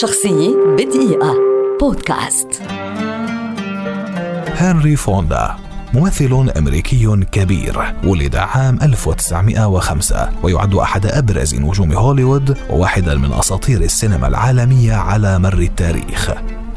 شخصية بدقيقة. بودكاست. هنري فوندا ممثل أمريكي كبير ولد عام 1905 ويعد أحد أبرز نجوم هوليوود وواحدا من أساطير السينما العالمية على مر التاريخ.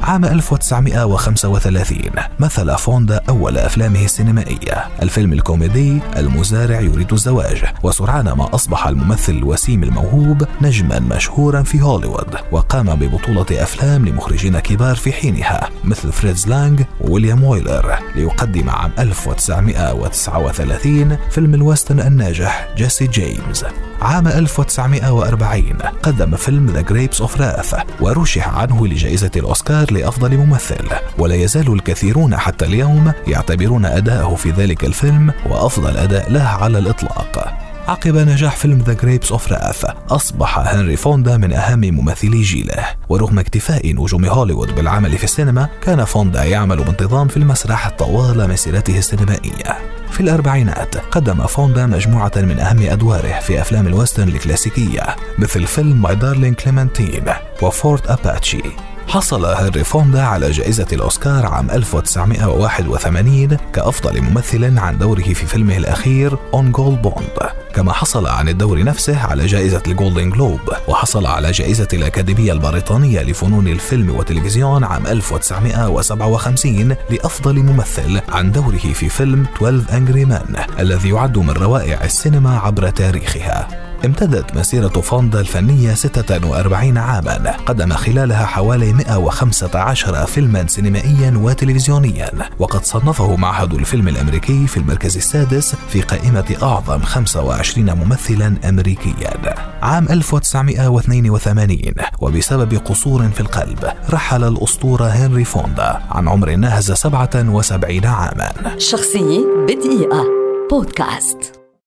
عام 1935 مثل فوندا أول أفلامه السينمائية. الفيلم الكوميدي المزارع يريد الزواج وسرعان ما أصبح الممثل الوسيم الموهوب نجما مشهورا في هوليوود. وقام ببطولة أفلام لمخرجين كبار في حينها مثل فريتز لانج وويليام ويلر ليقدم عام 1939 فيلم ال western الناجح Jesse James عام 1940 قدم فيلم The Grapes of Wrath ورشح عنه لجائزة الأوسكار لأفضل ممثل. ولا يزال الكثيرون حتى اليوم يعتبرون أداءه في ذلك الفيلم وأفضل أداء له على الإطلاق. عقب نجاح فيلم The Grapes of Wrath أصبح هنري فوندا من أهم ممثلي جيله. ورغم اكتفاء نجوم هوليوود بالعمل في السينما كان فوندا يعمل بانتظام في المسرح طوال مسيرته السينمائية. في الأربعينات قدم فوندا مجموعة من أهم أدواره في أفلام ال western الكلاسيكية مثل فيلم My Darling Clementine و Fort Apache حصل هنري فوندا على جائزة الأوسكار عام 1981 كأفضل ممثل عن دوره في فيلمه الأخير On Golden Pond كما حصل عن الدور نفسه على جائزة ال Golden Globe وحصل على جائزة الأكاديمية البريطانية لفنون الفيلم والتلفزيون عام 1957 لأفضل ممثل عن دوره في فيلم 12 Angry Men الذي يعد من روائع السينما عبر تاريخها. امتدت مسيرة فوندا الفنية 46 عاما. قدم خلالها حوالي 115 فيلما سينمائيا وتلفزيونيا. وقد صنفه معهد الفيلم الأمريكي في المركز السادس في قائمة أعظم 25 ممثلا أمريكيا. عام 1982 وبسبب قصور في القلب رحل الأسطورة هنري فوندا عن عمر ناهز 77 عاما. شخصية بدقيقة. بودكاست.